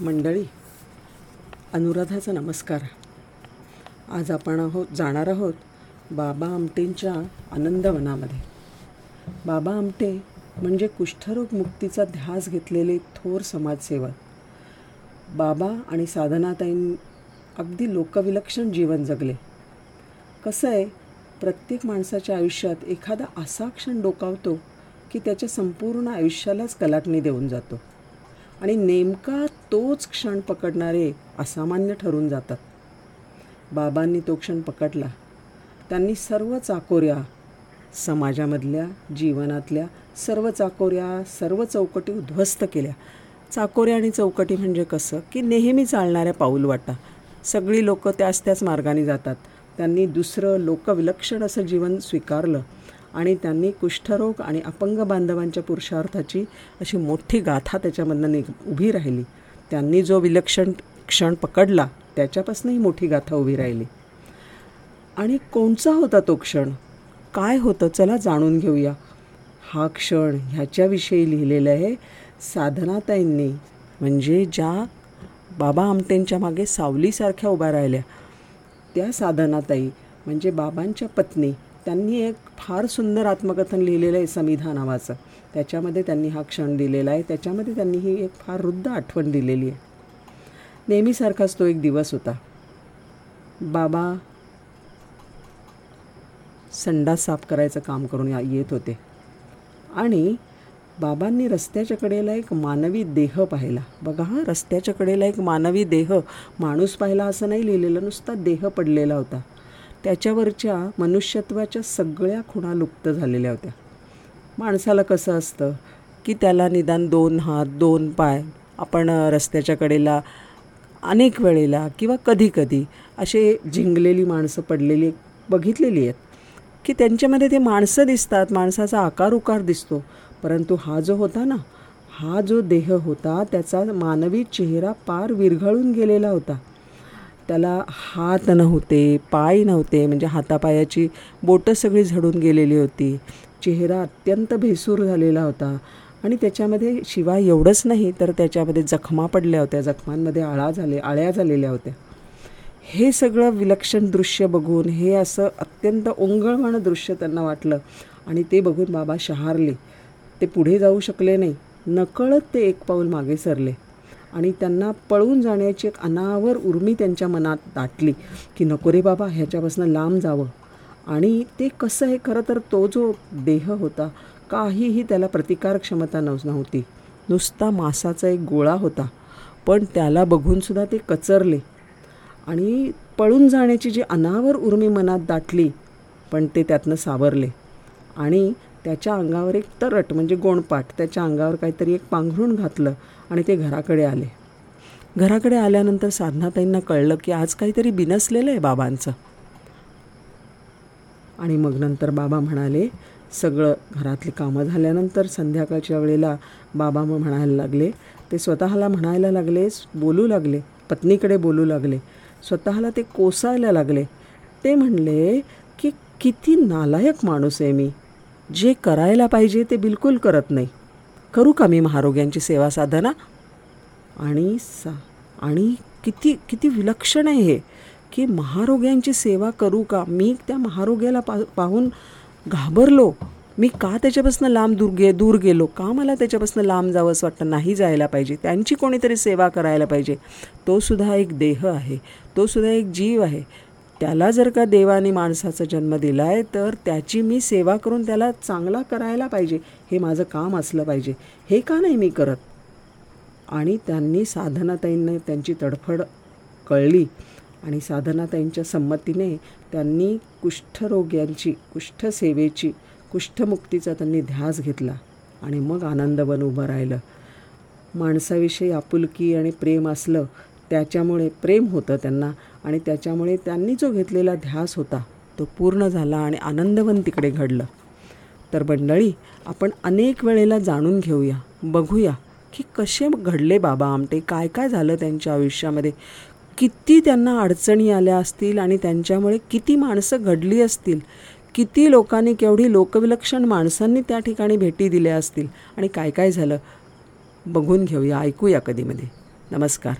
मंडळी अनुराधाचा नमस्कार. आज आपण आहोत जाणार आहोत बाबा आमटेंच्या आनंदवनामध्ये. बाबा आमटे म्हणजे कुष्ठरोग मुक्तीचा ध्यास घेतलेले थोर समाजसेवक. बाबा आणि साधनाताईं अगदी लोकविलक्षण जीवन जगले. कसं आहे प्रत्येक माणसाच्या आयुष्यात एखादा असा क्षण डोकावतो की त्याच्या संपूर्ण आयुष्यालाच कलाटणी देऊन जातो. आणि नेमका तोच क्षण पकडणारे असामान्य ठरून जातात. बाबांनी तो क्षण पकडला. त्यांनी सर्व चाकोऱ्या समाजामधल्या जीवनातल्या सर्व चाकोऱ्या सर्व चौकटी उद्ध्वस्त केल्या. चाकोऱ्या आणि चौकटी म्हणजे कसं? की नेहमी चालणाऱ्या पाऊलवाटा सगळी लोकं त्याच त्याच मार्गाने जातात. त्यांनी दुसरं लोकविलक्षण असं जीवन स्वीकारलं. आणि त्यांनी कुष्ठरोग आणि अपंग बांधवांच्या पुरुषार्थाची अशी मोठी गाथा त्याच्यामधनं निघ उभी राहिली. त्यांनी जो विलक्षण क्षण पकडला त्याच्यापासूनही मोठी गाथा उभी राहिली. आणि कोणचा होता तो क्षण? काय होतं? चला जाणून घेऊया. हा क्षण ह्याच्याविषयी लिहिलेलं आहे साधनाताईंनी. म्हणजे ज्या बाबा आमटेंच्या मागे सावलीसारख्या उभ्या राहिल्या. त्या साधनाताई म्हणजे बाबांच्या पत्नी त्यांनी एक फार सुंदर आत्मकथन लिहिलेलं आहे समिधा नावाचं त्याच्यामध्ये त्यांनी हा क्षण दिलेला आहे. त्याच्यामध्ये त्यांनी ही एक फार वृद्ध आठवण दिलेली आहे. नेहमीसारखाच तो एक दिवस होता. बाबा संडास साफ करायचं काम करून या येत होते. आणि बाबांनी रस्त्याच्या कडेला एक मानवी देह पाहिला. बघा हा रस्त्याच्या कडेला एक मानवी देह. माणूस पाहिला असं नाही लिहिलेलं नुसता देह पडलेला होता. त्याच्यावरच्या मनुष्यत्वाच्या सगळ्या खुणा लुप्त झालेल्या होत्या. माणसाला कसं असतं की त्याला निदान दोन हात दोन पाय आपण रस्त्याच्या कडेला अनेक वेळेला किंवा कधीकधी असे झिंगलेली माणसं पडलेली बघितलेली आहेत की त्यांच्यामध्ये ते माणसं दिसतात माणसाचा आकार उकार दिसतो. परंतु हा जो होता ना हा जो देह होता त्याचा मानवी चेहरा पार विरघळून गेलेला होता. त्याला हात नव्हते पाय नव्हते म्हणजे हातापायाची बोटं सगळी झडून गेलेली होती. चेहरा अत्यंत भेसूर झालेला होता. आणि त्याच्यामध्ये शिवाय एवढंच नाही तर त्याच्यामध्ये जखमा पडल्या होत्या. जखमांमध्ये आळा झाले आळ्या झालेल्या होत्या. हे सगळं विलक्षण दृश्य बघून हे असं अत्यंत ओंगळवाणं दृश्य त्यांना वाटलं. आणि ते बघून बाबा शहारले. ते पुढे जाऊ शकले नाही. नकळत ते एक पाऊल मागे सरले. आणि त्यांना पळून जाण्याची एक अनावर उर्मी त्यांच्या मनात दाटली की नको रे बाबा ह्याच्यापासून लांब जावं. आणि ते कसं आहे खरं तर तो जो देह होता काहीही त्याला प्रतिकार क्षमता नव नव्हती. नुसता मासाचा एक गोळा होता पण त्याला बघूनसुद्धा ते कचरले. आणि पळून जाण्याची जी अनावर उर्मी मनात दाटली पण ते त्यातनं सावरले. आणि त्याच्या अंगावर एक तरट म्हणजे गोणपाट त्याच्या अंगावर काहीतरी एक पांघरून घातलं आणि ते घराकडे आले. घराकडे आल्यानंतर साधनाताईंना कळलं की आज काहीतरी बिनसलेलं आहे बाबांचं. आणि मग नंतर बाबा म्हणाले सगळं घरातली कामं झाल्यानंतर संध्याकाळच्या वेळेला बाबा मग म्हणायला लागले. ते स्वतःला म्हणायला लागले बोलू लागले पत्नीकडे बोलू लागले. स्वतःला ते कोसायला लागले. ते म्हणले की किती नालायक माणूस आहे मी. जे करायला पाहिजे ते बिलकुल करत नाही. करू का मी महारोग्यांची सेवा साधना? आणि सा आणि किती किती विलक्षण आहे हे की महारोग्यांची सेवा करू का? मी त्या महारोग्याला पा पाहून घाबरलो. मी का त्याच्यापासून लांब दूर गे दूर गेलो? का मला त्याच्यापासून लांब जावं असं वाटतं? नाही जायला पाहिजे. त्यांची कोणीतरी सेवा करायला पाहिजे. तो सुद्धा एक देह आहे. तो सुद्धा एक जीव आहे. त्याला जर का देवाने माणसाचा जन्म दिला आहे तर त्याची मी सेवा करून त्याला चांगला करायला पाहिजे. हे माझं काम असलं पाहिजे. हे का नाही मी करत? आणि त्यांनी साधनाताईंना त्यांची तडफड कळली. आणि साधनाताईंच्या संमतीने त्यांनी कुष्ठरोग्यांची कुष्ठसेवेची कुष्ठमुक्तीचा त्यांनी ध्यास घेतला. आणि मग आनंदवन उभं राहिलं. माणसाविषयी आपुलकी आणि प्रेम असलं त्याच्यामुळे प्रेम होतं त्यांना. आणि त्याच्यामुळे त्यांनी जो घेतलेला ध्यास होता तो पूर्ण झाला आणि आनंदवन तिकडे घडलं. तर मंडळी आपण अनेक वेळेला जाणून घेऊया बघूया की कसे घडले बाबा आमटे काय काय झालं त्यांच्या आयुष्यामध्ये? किती त्यांना अडचणी आल्या असतील आणि त्यांच्यामुळे किती माणसं घडली असतील? किती लोकांनी केवढी लोकविलक्षण माणसांनी त्या ठिकाणी भेटी दिल्या असतील? आणि काय काय झालं? बघून घेऊया ऐकूया कधीमध्ये. नमस्कार.